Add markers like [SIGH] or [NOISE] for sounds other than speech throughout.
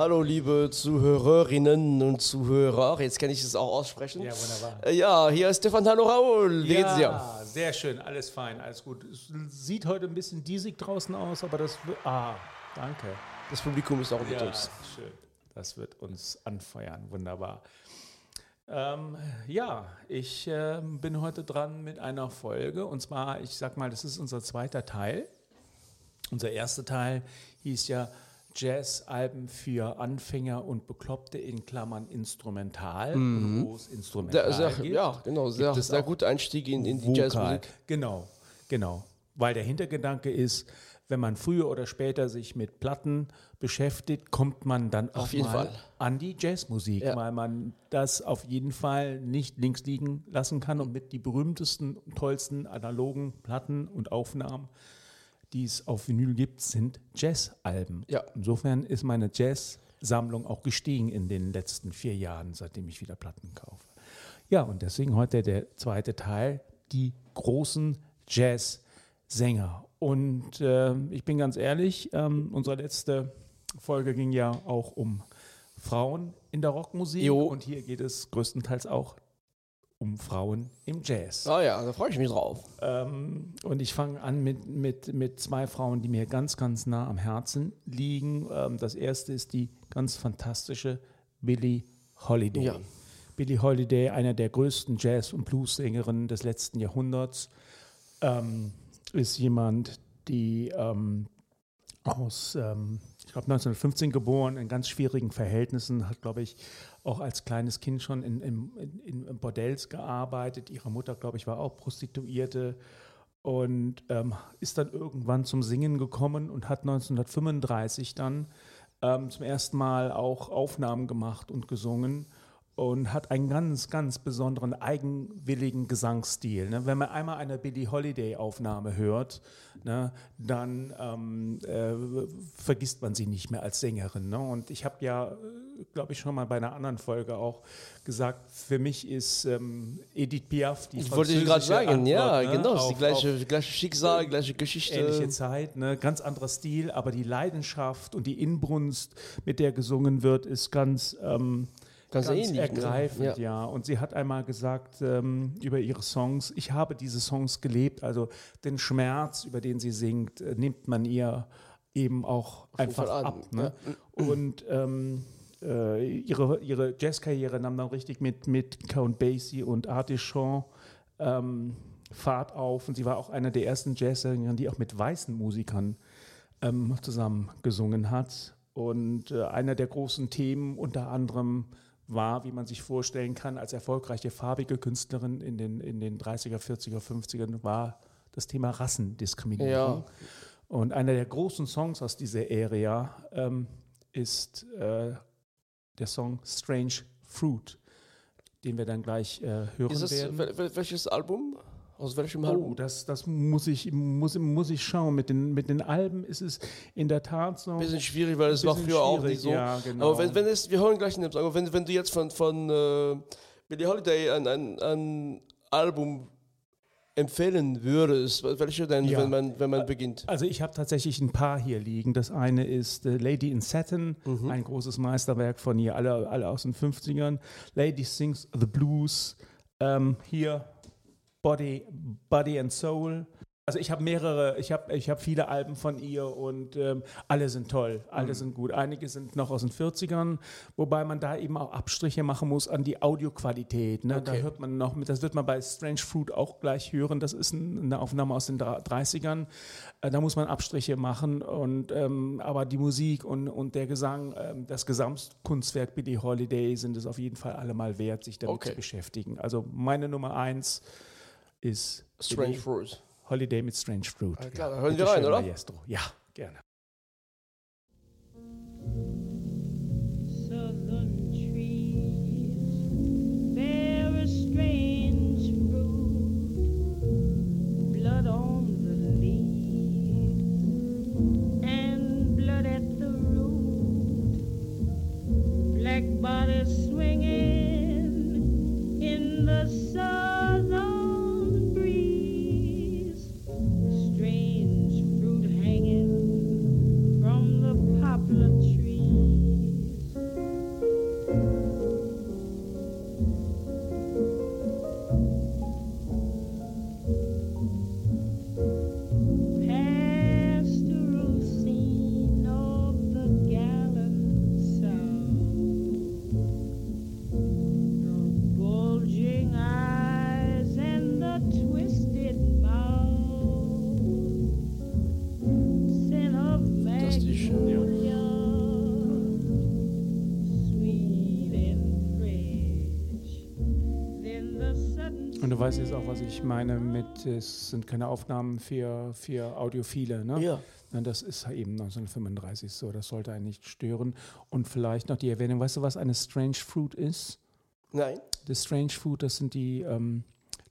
Hallo, liebe Zuhörerinnen und Zuhörer. Jetzt kann ich es auch aussprechen. Ja, wunderbar. Äh, Ja, hier ist Stefan. Hallo, Raul. Wie geht's dir? Ja, sehr schön, alles fein, alles gut. Es sieht heute ein bisschen diesig draußen aus, aber das wird. Ah, danke. Das Publikum ist auch mit Ja, uns. schön. Das wird uns anfeuern, wunderbar. Ähm, ja, ich ähm, bin heute dran mit einer Folge und zwar, ich sag mal, das ist unser zweiter Teil. Unser erster Teil hieß ja Jazz-Alben für Anfänger und Bekloppte in Klammern instrumental, und wo es instrumental Sehr, sehr, gibt. ja, genau. Sehr, sehr guter Einstieg in, in die. Jazzmusik. Genau, genau. Weil der Hintergedanke ist, wenn man früher oder später sich mit Platten beschäftigt, kommt man dann auch jeden mal Fall. an die Jazzmusik, Ja. weil man das auf jeden Fall nicht links liegen lassen kann und mit die berühmtesten, tollsten analogen Platten und Aufnahmen, die es auf Vinyl gibt, sind Jazzalben. Ja. Insofern ist meine Jazz-Sammlung auch gestiegen in den letzten vier Jahren, seitdem ich wieder Platten kaufe. Ja, und deswegen heute der zweite Teil, die großen Jazz-Sänger. Und äh, ich bin ganz ehrlich, ähm, unsere letzte Folge ging ja auch um Frauen in der Rockmusik. Jo. Und hier geht es größtenteils auch um Frauen im Jazz. Ah ja, da freue ich mich drauf. Ähm, und ich fange an mit, mit, mit zwei Frauen, die mir ganz, ganz nah am Herzen liegen. Ähm, das erste ist die ganz fantastische Billie Holiday. Ja. Billie Holiday, einer der größten Jazz- und Blues-Sängerinnen des letzten Jahrhunderts, ähm, ist jemand, die ähm, aus, ähm, ich glaube, 1915 geboren, in ganz schwierigen Verhältnissen, hat, glaube ich, auch als kleines Kind schon in, in, in, Bordells gearbeitet. Ihre Mutter, glaube ich, war auch Prostituierte und ähm, ist dann irgendwann zum Singen gekommen und hat 1935 dann ähm, zum ersten Mal auch Aufnahmen gemacht und gesungen und hat einen ganz, ganz besonderen eigenwilligen Gesangsstil. Ne? Wenn man einmal eine Billie Holiday-Aufnahme hört, ne, dann ähm, äh, vergisst man sie nicht mehr als Sängerin. Ne? Und ich habe ja, glaube ich, schon mal bei einer anderen Folge auch gesagt, für mich ist ähm, Edith Piaf die Ich wollte gerade französische sagen, ja, Antwort, ne, genau. Auf- die gleiche, gleiche Schicksal, gleiche Geschichte. ähnliche Zeit, ne? ganz anderer Stil, aber die Leidenschaft und die Inbrunst, mit der gesungen wird, ist ganz, ähm, Ganz ganz, ähnlich, ne? ergreifend, Ja. ja. Und sie hat einmal gesagt ähm, über ihre Songs, ich habe diese Songs gelebt, also den Schmerz, über den sie singt, äh, nimmt man ihr eben auch einfach ab. Ne? Und ähm, äh, ihre, ihre Jazzkarriere nahm dann richtig mit, mit Count Basie und Artie Shaw ähm, Fahrt auf. Und sie war auch eine der ersten Jazzsängerinnen, die auch mit weißen Musikern ähm, zusammen gesungen hat. Und äh, einer der großen Themen unter anderem war, wie man sich vorstellen kann, als erfolgreiche farbige Künstlerin in den, in den 30er, 40er, 50ern, war das Thema Rassendiskriminierung. Ja. Und einer der großen Songs aus dieser Area ähm, ist äh, der Song Strange Fruit, den wir dann gleich äh, hören das, werden. wel- wel- welches Album? Aus welchem Oh, Album? das, das muss, ich, muss, muss ich schauen. Mit den, mit den Alben ist es in der Tat so. bisschen schwierig, weil es war früher auch nicht so. ja, genau. Aber wenn, wenn es, wir hören gleich einen aber wenn, wenn du jetzt von, von äh, Billie Holiday ein, ein, ein Album empfehlen würdest, welche denn, Ja. wenn man, wenn man beginnt? Also ich habe tatsächlich ein paar hier liegen. Das eine ist äh, Lady in Satin, Mhm. ein großes Meisterwerk von ihr, alle, alle aus den 50ern. Lady Sings the Blues. Ähm, hier Body, Body and Soul. Also ich habe mehrere, ich habe ich hab viele Alben von ihr und ähm, alle sind toll, alle Mhm. sind gut. Einige sind noch aus den 40ern, wobei man da eben auch Abstriche machen muss an die Audioqualität. Ne? Da Okay. hört man noch, mit, das wird man bei Strange Fruit auch gleich hören, das ist ein, eine Aufnahme aus den dra- 30ern. Äh, da muss man Abstriche machen, und, ähm, aber die Musik und, und der Gesang, ähm, das Gesamtkunstwerk Billie Holiday sind es auf jeden Fall allemal wert, sich damit Okay. zu beschäftigen. Also meine Nummer eins ist Strange Fruit. Holiday mit Strange Fruit. Alles klar, dann hören wir rein, oder? Maestro. Ja, gerne. Und du weißt jetzt auch, was ich meine mit, es sind keine Aufnahmen für, für Audiophile, ne? Ja. Das ist eben 1935 so, das sollte einen nicht stören. Und vielleicht noch die Erwähnung, weißt du, was eine Strange Fruit ist? Nein. Das Strange Fruit, das sind die ähm,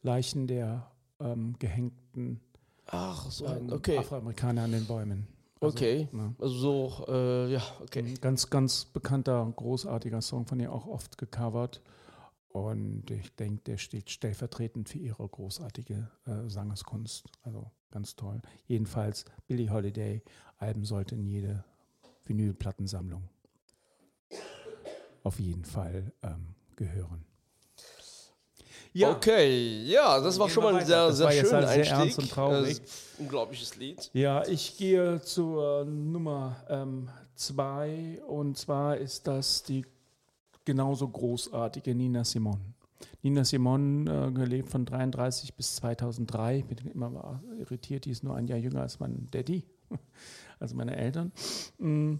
Leichen der ähm, gehängten Ach, so. ähm, okay. Afroamerikaner an den Bäumen. Also, Okay. ja. Also so, äh, ja, okay. Ein Ganz, ganz bekannter, großartiger Song von ihr auch oft gecovert. Und ich denke, der steht stellvertretend für ihre großartige äh, Sangeskunst. Also ganz toll. Jedenfalls, Billie Holiday, Alben sollte in jede Vinylplattensammlung auf jeden Fall ähm, gehören. Okay, ja, das war schon mal ein sehr, Das sehr schöner halt sehr Einstieg. ernst und traurig. Äh, unglaubliches Lied. Ja, ich gehe zur Nummer ähm, zwei und zwar ist das die genauso großartige Nina Simon. Nina Simon, äh, gelebt von 33 bis 2003. Ich bin immer irritiert, die ist nur ein Jahr jünger als mein Daddy, [LAUGHS] also meine Eltern. Mm,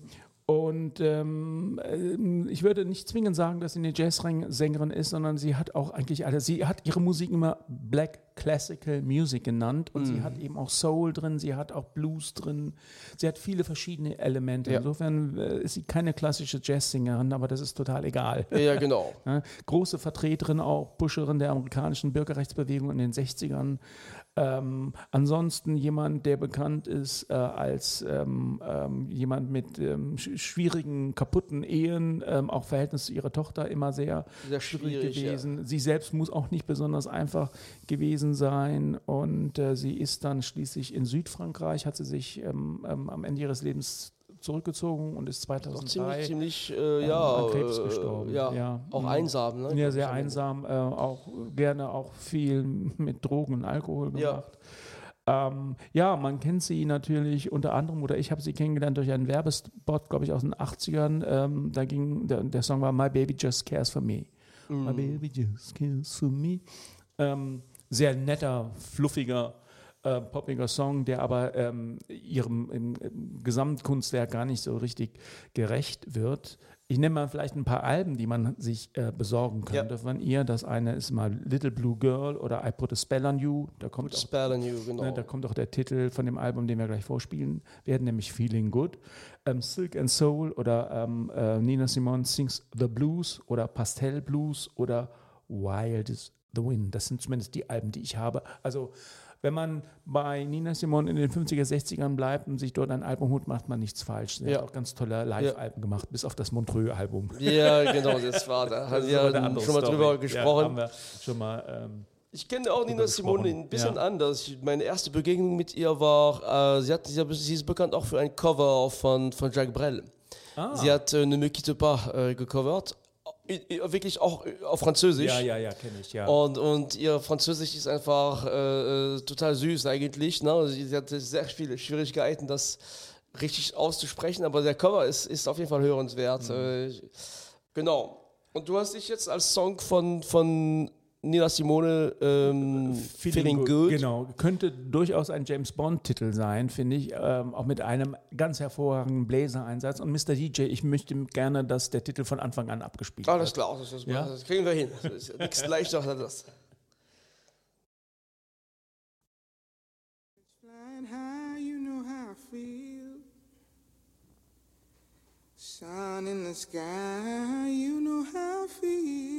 Und ähm, ähm, ich würde nicht zwingend sagen, dass sie eine Jazzsängerin ist, sondern sie hat auch eigentlich alle, sie hat ihre Musik immer Black Classical Music genannt und sie hat eben auch Soul drin, sie hat auch Blues drin, sie hat viele verschiedene Elemente. Ja. Insofern äh, ist sie keine klassische Jazzsängerin, aber das ist total egal. Ja, genau. [LAUGHS] Ja, große Vertreterin, auch Buscherin der amerikanischen Bürgerrechtsbewegung in den 60ern. Ähm, ansonsten jemand, der bekannt ist äh, als ähm, ähm, jemand mit ähm, sch schwierigen, kaputten Ehen, ähm, auch Verhältnis zu ihrer Tochter immer sehr, Sehr schwierig schwierig, ja. gewesen. Sie selbst muss auch nicht besonders einfach gewesen sein und äh, sie ist dann schließlich in Südfrankreich, hat sie sich ähm, ähm, am Ende ihres Lebens zurückgezogen und ist Auch 2003 ziemlich, ziemlich, äh, ähm, ja. an Krebs äh, gestorben. Ja, Ja. auch Mhm. einsam, ne? Ja, sehr einsam, äh, auch gerne auch viel mit Drogen und Alkohol Ja. gemacht. Ähm, ja, man kennt sie natürlich unter anderem, oder ich habe sie kennengelernt durch einen Werbespot, glaube ich, aus den 80ern. Ähm, da ging, der, der Song war My Baby Just Cares for Me. Mhm. My Baby Just Cares for Me. Ähm, sehr netter, fluffiger, äh, poppiger Song, der aber ähm, ihrem im, im Gesamtkunstwerk gar nicht so richtig gerecht wird. Ich nenne mal vielleicht ein paar Alben, die man sich äh, besorgen Ja. könnte von ihr. Das eine ist mal Little Blue Girl oder I Put a Spell on You. Da kommt auch Spell on You, genau. Ne, da kommt auch der Titel von dem Album, den wir gleich vorspielen werden, nämlich Feeling Good. Ähm, Silk and Soul oder ähm, äh, Nina Simone Sings the Blues oder Pastel Blues oder Wild is the Wind. Das sind zumindest die Alben, die ich habe. Also wenn man bei Nina Simone in den 50er, 60ern bleibt und sich dort ein Album holt, macht man nichts falsch. Sie Ja. hat auch ganz tolle Live-Alben gemacht, bis auf das Montreux-Album. ja, genau, das war, da [LAUGHS] haben wir schon mal Story. drüber Ja, gesprochen. wir schon mal. Ähm, Ich kenne auch Nina drüber Simone gesprochen. ein bisschen Ja. anders. Meine erste Begegnung mit ihr war, äh, sie, hat- sie ist bekannt auch für ein Cover von, von Jacques Brel. ah. Sie hat äh, Ne me quitte pas äh, gecovert. Wirklich auch äh, auf Französisch. ja, ja, ja, kenne ich, ja. Und, und ihr Französisch ist einfach äh, äh, total süß eigentlich. Ne? Sie, sie hatte sehr viele Schwierigkeiten, das richtig auszusprechen, aber der Cover ist, ist auf jeden Fall hörenswert. Mhm. Äh, genau. Und du hast dich jetzt als Song von, von Nina Simone ähm, Feeling, Good. Genau, könnte durchaus ein James Bond-Titel sein, finde ich, ähm, auch mit einem ganz hervorragenden Bläser-Einsatz. Und Mr. DJ, ich möchte gerne, dass der Titel von Anfang an abgespielt Alles wird. klar, das, das, Ja? das kriegen wir hin. Nichts leichter als das. Flying high, you know how I feel. Sun in the sky, you know how I feel.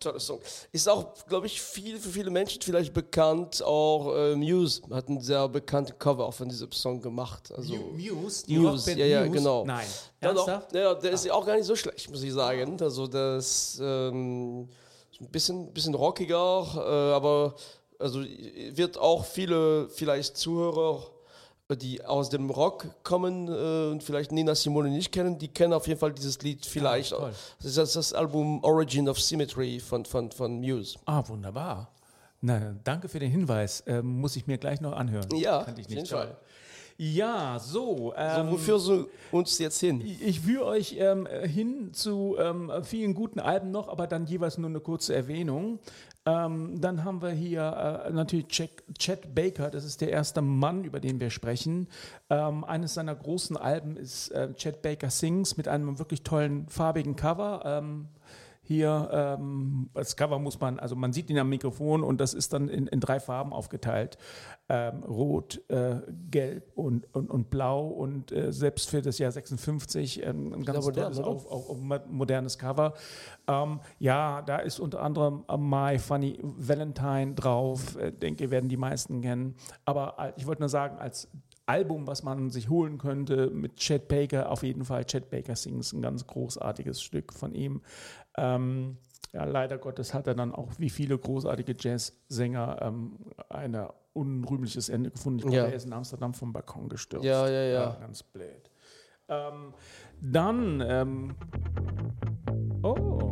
Toller Song. Ist auch, glaube ich, viel, für viele Menschen vielleicht bekannt. Auch äh, Muse hat einen sehr bekannten Cover auch von diesem Song gemacht. Also, Muse, Muse, ja, ja, genau. Nein. Doch. Ernsthaft? Ja, der ist ja auch gar nicht so schlecht, muss ich sagen. Also das ähm, ist ein bisschen, bisschen rockiger, äh, aber also wird auch viele vielleicht Zuhörer, die aus dem Rock kommen äh, und vielleicht Nina Simone nicht kennen, die kennen auf jeden Fall dieses Lied vielleicht. toll. das ist das, das Album Origin of Symmetry von, von, von Muse. Ah, wunderbar. Na, danke für den Hinweis. Ähm, muss ich mir gleich noch anhören. Ja, auf jeden. Fall. Ja, so. So, Ähm, wofür so uns jetzt hin? Ich führe euch ähm, hin zu ähm, vielen guten Alben noch, aber dann jeweils nur eine kurze Erwähnung. Ähm, dann haben wir hier äh, natürlich Jack, Chet Baker, das ist der erste Mann, über den wir sprechen. Ähm, eines seiner großen Alben ist äh, Chet Baker Sings mit einem wirklich tollen farbigen Cover. Ähm, hier, ähm, das Cover muss man, also man sieht ihn am Mikrofon und das ist dann in, in drei Farben aufgeteilt. Ähm, Rot, äh, Gelb und, und, und Blau und äh, selbst für das Jahr 56 ähm, ein ganz modern, tolles, auf mo- modernes Cover. Ähm, ja, da ist unter anderem My Funny Valentine drauf, äh, denke, werden die meisten kennen. Aber ich wollte nur sagen, als Album, was man sich holen könnte mit Chet Baker, auf jeden Fall Chet Baker Sings, ein ganz großartiges Stück von ihm. Ähm, ja, leider Gottes hat er dann auch wie viele großartige Jazzsänger ähm, ein unrühmliches Ende gefunden. Ich glaube, Ja. er ist in Amsterdam vom Balkon gestürzt. Ja, ja, ja. ganz blöd. Ähm, dann, ähm, oh,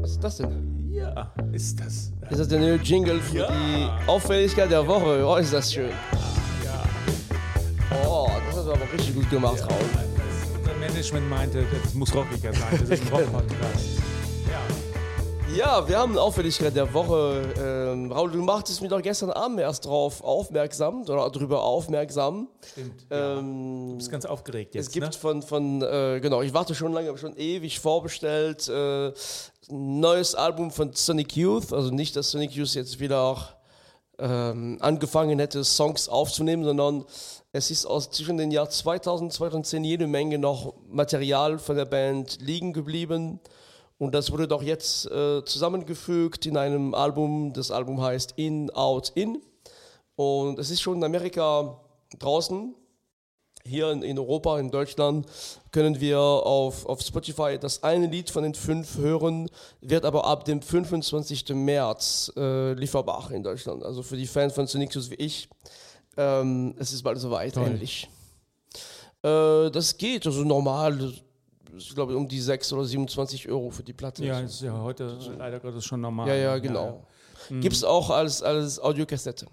Was ist das denn? ja, ist das. Ist das der neue Jingle für Ja. die Auffälligkeit der Woche? Oh, ist das schön. Ja. Oh, das hast du aber richtig gut gemacht, Raul. Management meinte, das muss rockiger sein. Das ist ein [LAUGHS] Rock-Podcast. Ja. Ja, wir haben eine Auffälligkeit der Woche. Ähm, Raul, du machtest mich doch gestern Abend erst drauf aufmerksam oder darüber aufmerksam. Stimmt. Ja. Ähm, Du bist ganz aufgeregt jetzt. es gibt ne? von, von äh, genau, ich warte schon lange, habe schon ewig vorbestellt. Äh, ein neues Album von Sonic Youth. Also nicht, dass Sonic Youth jetzt wieder auch ähm, angefangen hätte, Songs aufzunehmen, sondern es ist aus zwischen den Jahr 2000 und 2010 jede Menge noch Material von der Band liegen geblieben. Und das wurde doch jetzt äh, zusammengefügt in einem Album. Das Album heißt In, Out, In. Und es ist schon in Amerika draußen. Hier in, in Europa, in Deutschland, können wir auf, auf Spotify das eine Lied von den fünf hören, wird aber ab dem 25. März äh, lieferbar in Deutschland. Also für die Fans von Youth wie ich, ähm, es ist bald soweit, Toll. endlich. Äh, das geht, also normal, ich glaube um die 6 oder 27 Euro für die Platte. Ja, ist ja heute leider Gottes schon normal. ja, ja, genau. Gibt es auch als, als Audiokassette.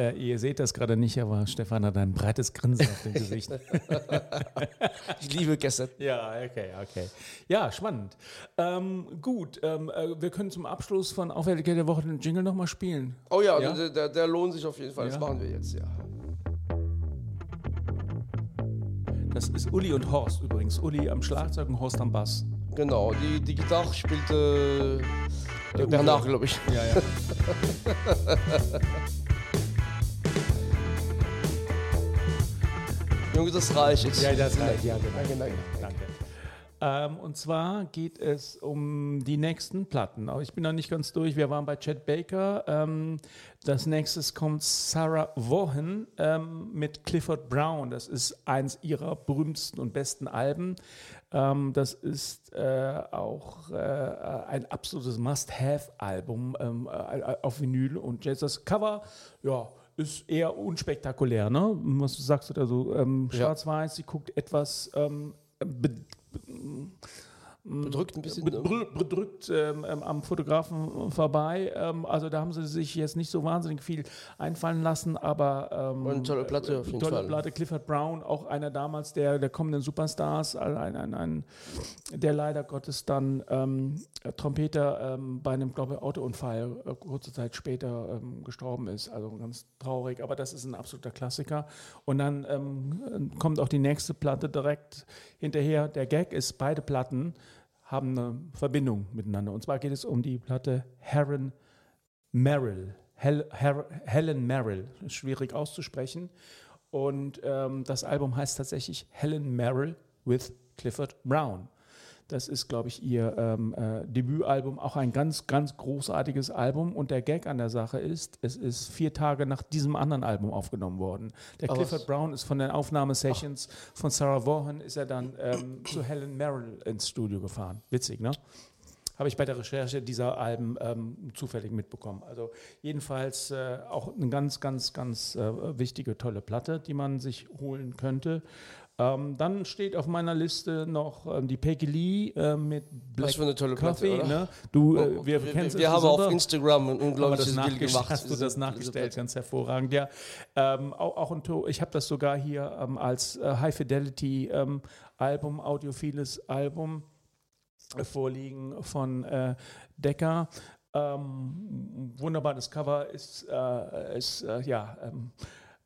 Äh, ihr seht das gerade nicht, aber Stefan hat ein breites Grinsen auf dem Gesicht. [LAUGHS] Ich liebe Kassetten. Ja, okay, okay. Ja, spannend. Ähm, gut, ähm, äh, wir können zum Abschluss von Auffälligkeit der Woche den Jingle nochmal spielen. Oh ja, Ja? Der, der, der lohnt sich auf jeden Fall. Ja? Das machen wir jetzt, ja. Das ist Uli und Horst übrigens. Uli am Schlagzeug und Horst am Bass. Genau, die, die Gitarre spielte äh, Bernard, glaube ich. Ja, ja. [LAUGHS] Junge, das reicht jetzt. Ja, das reicht. Ja, genau. Danke, danke. Danke. Ähm, und zwar geht es um die nächsten Platten. Aber ich bin noch nicht ganz durch. Wir waren bei Chet Baker. Ähm, das nächstes kommt Sarah Vaughan ähm, mit Clifford Brown. Das ist eins ihrer berühmtesten und besten Alben. Ähm, das ist äh, auch äh, ein absolutes Must-Have-Album ähm, äh, auf Vinyl. Und jetzt das Cover, ja, ist eher unspektakulär. Ne? Was sagst du da so? Ähm. Schwarz-Weiß, sie guckt etwas ähm, Bedrückt ein bisschen. bedrü bedrückt ähm, ähm, am Fotografen vorbei. Ähm, also da haben sie sich jetzt nicht so wahnsinnig viel einfallen lassen, aber ähm, Und eine tolle Platte auf jeden tolle Fall. Platte. Clifford Brown, auch einer damals der, der kommenden Superstars, ein, ein, ein, der leider Gottes dann ähm, Trompeter ähm, bei einem, glaube ich, Autounfall äh, kurze Zeit später gestorben ist. Also ganz traurig, aber das ist ein absoluter Klassiker. Und dann kommt auch die nächste Platte direkt hinterher. Der Gag ist, beide Platten haben eine Verbindung miteinander. Und zwar geht es um die Platte Heron Merrill. Hel Her Helen Merrill. Schwierig auszusprechen. Und ähm, das Album heißt tatsächlich Helen Merrill with Clifford Brown. Das ist, glaube ich, ihr ähm, äh, Debütalbum, auch ein ganz, ganz großartiges Album. Und der Gag an der Sache ist, es ist vier Tage nach diesem anderen Album aufgenommen worden. Der Ah, Clifford was? Brown ist von den Aufnahmesessions von Sarah Vaughan, ist er dann ähm, zu Helen Merrill ins Studio gefahren. Witzig, ne? Habe ich bei der Recherche dieser Alben ähm, zufällig mitbekommen. Also jedenfalls äh, auch eine ganz, ganz, ganz äh, wichtige, tolle Platte, die man sich holen könnte. Ähm, dann steht auf meiner Liste noch ähm, die Peggy Lee äh, mit Black für eine tolle Platte, Coffee. oder? Ne? Du, äh, Oh, wir, wir, wir es haben auf. Instagram ein wir unglaubliches nachgestellt, gemacht. hast du das nachgestellt, ganz hervorragend. Ja, ähm, auch, auch ein To- ich habe das sogar hier ähm, als äh, High Fidelity ähm, Album, audiophiles Album äh, vorliegen von äh, Decker. Ähm, wunderbares Cover ist, äh, ist ja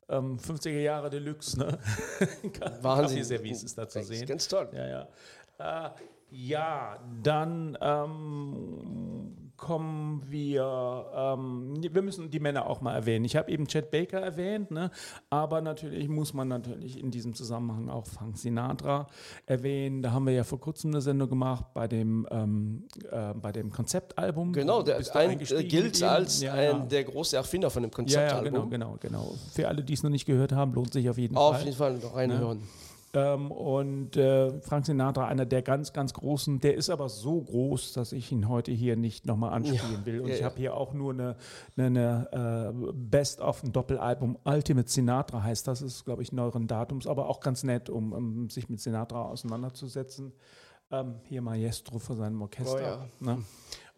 ähm, ähm, 50er Jahre Deluxe, ne? [LAUGHS] Wahnsinn. Kaffeeservice ist da zu sehen. Ganz toll. Ja, ja. Ja, dann ähm, kommen wir, ähm, wir müssen die Männer auch mal erwähnen. Ich habe eben Chet Baker erwähnt, ne? aber natürlich muss man natürlich in diesem Zusammenhang auch Frank Sinatra erwähnen. Da haben wir ja vor kurzem eine Sendung gemacht bei dem, ähm, äh, bei dem Konzeptalbum. Genau, der ein, äh, gilt als Ja, ein, ja. der große Erfinder von dem Ja, ja, Konzeptalbum. genau, genau, genau. Für alle, die es noch nicht gehört haben, lohnt sich auf jeden Auf Fall. jeden Fall noch reinhören. Ähm, und äh, Frank Sinatra, einer der ganz, ganz großen, der ist aber so groß, dass ich ihn heute hier nicht nochmal anspielen will. Und ja, ich ja. habe hier auch nur eine, eine, eine äh, Best-of, ein Doppelalbum. Ultimate Sinatra heißt das, ist, glaube ich, neueren Datums, aber auch ganz nett, um, um sich mit Sinatra auseinanderzusetzen. Ähm, hier Maestro von seinem Orchester. Oh ne?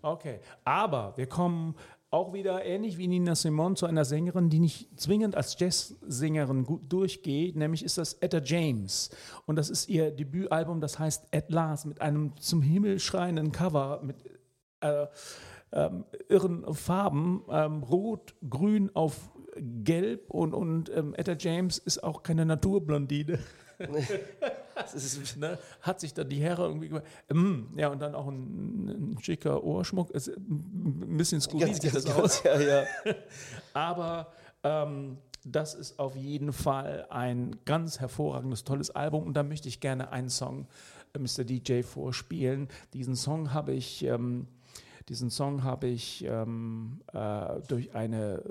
Okay, aber wir kommen auch wieder ähnlich wie Nina Simone zu einer Sängerin, die nicht zwingend als Jazzsängerin gut durchgeht, nämlich ist das Etta James. Und das ist ihr Debütalbum, das heißt At Last, mit einem zum Himmel schreienden Cover, mit äh, ähm, irren Farben, ähm, rot, grün auf gelb und, und ähm, Etta James ist auch keine Naturblondine. [LAUGHS] Ist, ne, hat sich dann die Herren irgendwie gemacht. Ähm, ja, und dann auch ein, ein schicker Ohrschmuck. Es, ein bisschen skurril ganz, sieht ganz, das aus. ganz, ja, ja. [LAUGHS] Aber ähm, das ist auf jeden Fall ein ganz hervorragendes, tolles Album. Und da möchte ich gerne einen Song, äh, Mr. DJ, vorspielen. Diesen Song habe ich. Ähm, diesen Song habe ich ähm, äh, durch eine äh,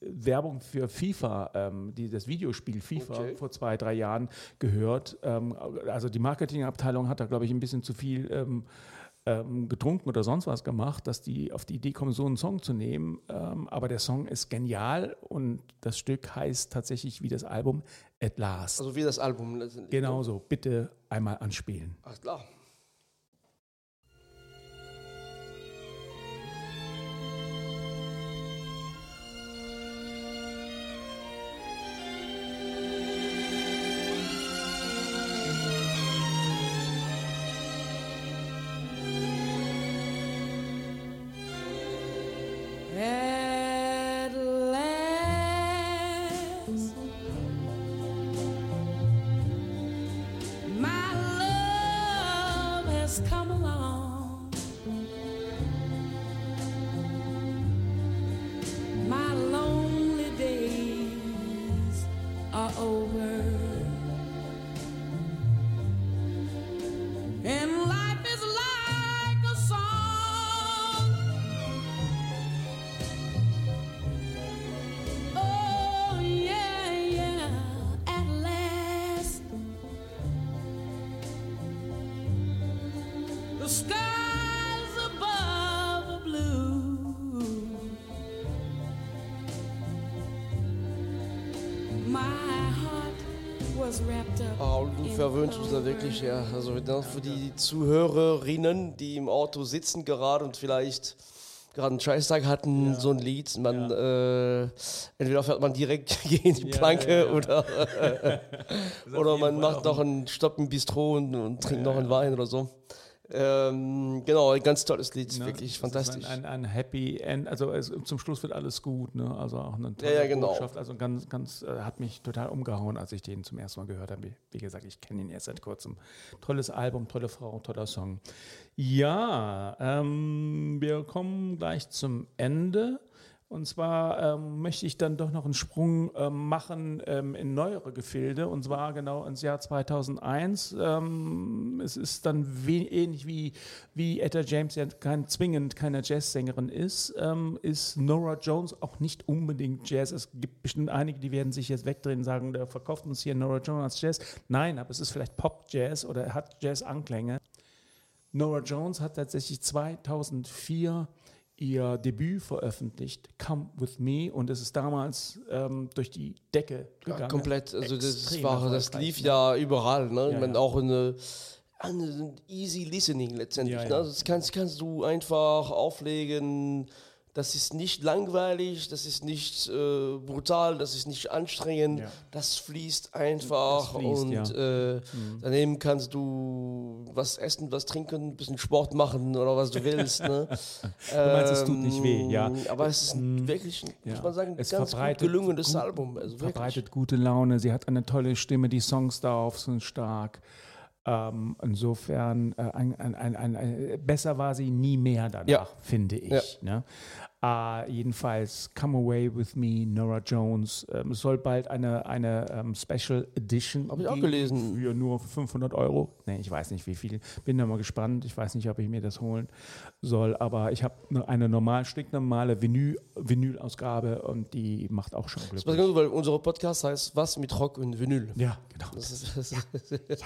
Werbung für FIFA, ähm, die, das Videospiel FIFA Okay. vor zwei, drei Jahren gehört. Ähm, also die Marketingabteilung hat da, glaube ich, ein bisschen zu viel ähm, ähm, getrunken oder sonst was gemacht, dass die auf die Idee kommen, so einen Song zu nehmen. Ähm, aber der Song ist genial und das Stück heißt tatsächlich wie das Album At Last. Also wie das Album. letztendlich. Genauso, bitte einmal anspielen. Ach klar. Verwöhnst uns da wirklich, ja. Also für die Zuhörerinnen, die im Auto sitzen gerade und vielleicht gerade einen Scheißtag hatten, so ein Lied, man äh, entweder fährt man direkt [LAUGHS] gegen die Ja, Planke ja, ja. oder, [LAUGHS] [LAUGHS] oder man macht noch einen Stopp im Bistro und, und trinkt noch einen Wein oder so. Ähm, genau, ein ganz tolles Lied, Ne? wirklich fantastisch. Ein, ein, ein Happy End, also es, zum Schluss wird alles gut, ne? also auch eine tolle Ja, ja, genau. Botschaft. Also ganz, ganz, äh, hat mich total umgehauen, als ich den zum ersten Mal gehört habe. Wie, wie gesagt, ich kenne ihn erst seit kurzem. Tolles Album, tolle Frau, toller Song. Ja, ähm, wir kommen gleich zum Ende. Und zwar ähm, möchte ich dann doch noch einen Sprung ähm, machen ähm, in neuere Gefilde, und zwar genau ins Jahr 2001. Ähm, es ist dann ähnlich wie, wie Etta James ja kein, zwingend keine Jazzsängerin ist, ähm, ist Nora Jones auch nicht unbedingt Jazz. Es gibt bestimmt einige, die werden sich jetzt wegdrehen und sagen, der verkauft uns hier Nora Jones als Jazz. Nein, aber es ist vielleicht Pop-Jazz oder er hat Jazz-Anklänge. Nora Jones hat tatsächlich 2004 ihr Debüt veröffentlicht, Come With Me, und es ist damals ähm, durch die Decke Ja, gegangen. komplett. Also das war, das lief ne? ja überall. Ne? Ja, ja. auch eine, eine easy listening letztendlich. Ja, Ne? ja. Das kannst, kannst du einfach auflegen. Das ist nicht langweilig, das ist nicht äh, brutal, das ist nicht anstrengend. Ja. Das fließt einfach Das fließt, und ja. äh, daneben kannst du was essen, was trinken, ein bisschen Sport machen oder was du willst. Ne? [LAUGHS] du meinst, es tut nicht weh, ja. Aber es ist ein wirklich, ein, Ja. muss man sagen, ein ganz gut gelungenes gut- Album. Also verbreitet gute Laune, sie hat eine tolle Stimme, die Songs darauf sind stark. Ähm, insofern, äh, ein, ein, ein, besser war sie nie mehr danach, Ja. finde ich. Ja. Ne? Äh, jedenfalls, Come Away With Me, Nora Jones. Ähm, es soll bald eine, eine ähm, Special Edition Hab ich auch gelesen. Für nur 500 Euro. Nee, ich weiß nicht wie viel. Bin da mal gespannt. Ich weiß nicht, ob ich mir das holen soll. Aber ich habe eine normal, stinknormale Vinyl- Vinyl-Ausgabe und die macht auch schon gut, weil unser Podcast heißt Was mit Rock und Vinyl. Ja, genau. Das ist, das [LAUGHS] ist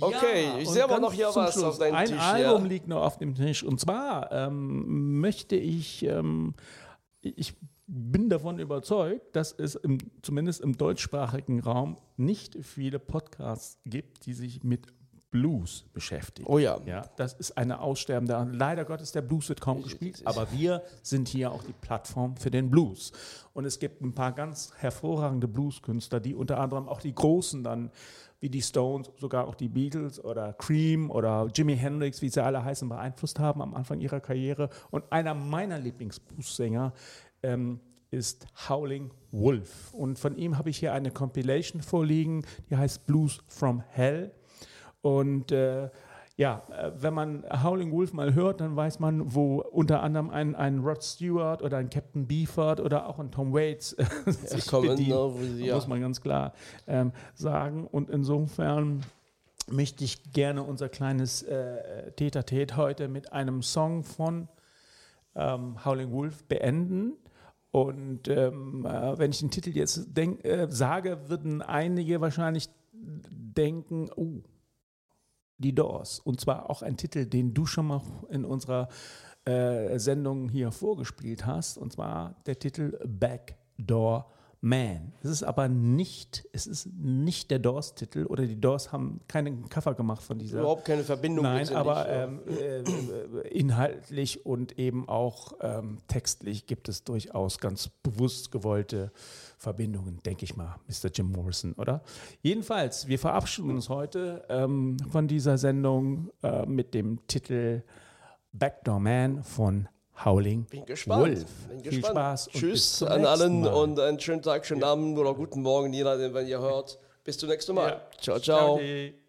Okay, ich sehe aber noch hier was auf deinem Ein Tisch, Album ja. liegt noch auf dem Tisch. Und zwar ähm, möchte ich, ähm, ich bin davon überzeugt, dass es im, zumindest im deutschsprachigen Raum nicht viele Podcasts gibt, die sich mit Blues beschäftigen. oh ja. Ja, das ist eine aussterbende. Leider Gottes, der Blues wird kaum gespielt, aber wir sind hier auch die Plattform für den Blues. Und es gibt ein paar ganz hervorragende Blueskünstler, die unter anderem auch die Großen dann, wie die Stones, sogar auch die Beatles oder Cream oder Jimi Hendrix, wie sie alle heißen, beeinflusst haben am Anfang ihrer Karriere. Und einer meiner Lieblingsbluessänger ähm, ist Howling Wolf. Und von ihm habe ich hier eine Compilation vorliegen, die heißt Blues from Hell. Und äh, ja, äh, wenn man Howling Wolf mal hört, dann weiß man, wo unter anderem ein, ein Rod Stewart oder ein Captain Beefheart oder auch ein Tom Waits äh, [LAUGHS] sich bedient, sie- ja. muss man ganz klar ähm, sagen. Und insofern möchte ich gerne unser kleines äh, Tete-a-Tete heute mit einem Song von ähm, Howling Wolf beenden. Und ähm, äh, wenn ich den Titel jetzt denk, äh, sage, würden einige wahrscheinlich denken, oh, die Doors. Und zwar auch ein Titel, den du schon mal in unserer äh, Sendung hier vorgespielt hast. Und zwar der Titel Backdoor Man. Es ist aber nicht, es ist nicht der Doors-Titel oder die Doors haben keinen Cover gemacht von dieser. Überhaupt keine Verbindung. Nein, aber ähm, äh, äh, inhaltlich und eben auch ähm, textlich gibt es durchaus ganz bewusst gewollte Verbindungen, denke ich mal, Mr. Jim Morrison, oder? Jedenfalls, wir verabschieden uns heute ähm, von dieser Sendung äh, mit dem Titel Backdoor Man von Howling Bin gespannt. Wolf. Bin Viel gespannt. Spaß und bis Tschüss an allen Mal. und einen schönen Tag, schönen Abend oder guten Morgen, je nachdem, wenn ihr hört. Bis zum nächsten Mal. Ja. Ciao, ciao. Ciao.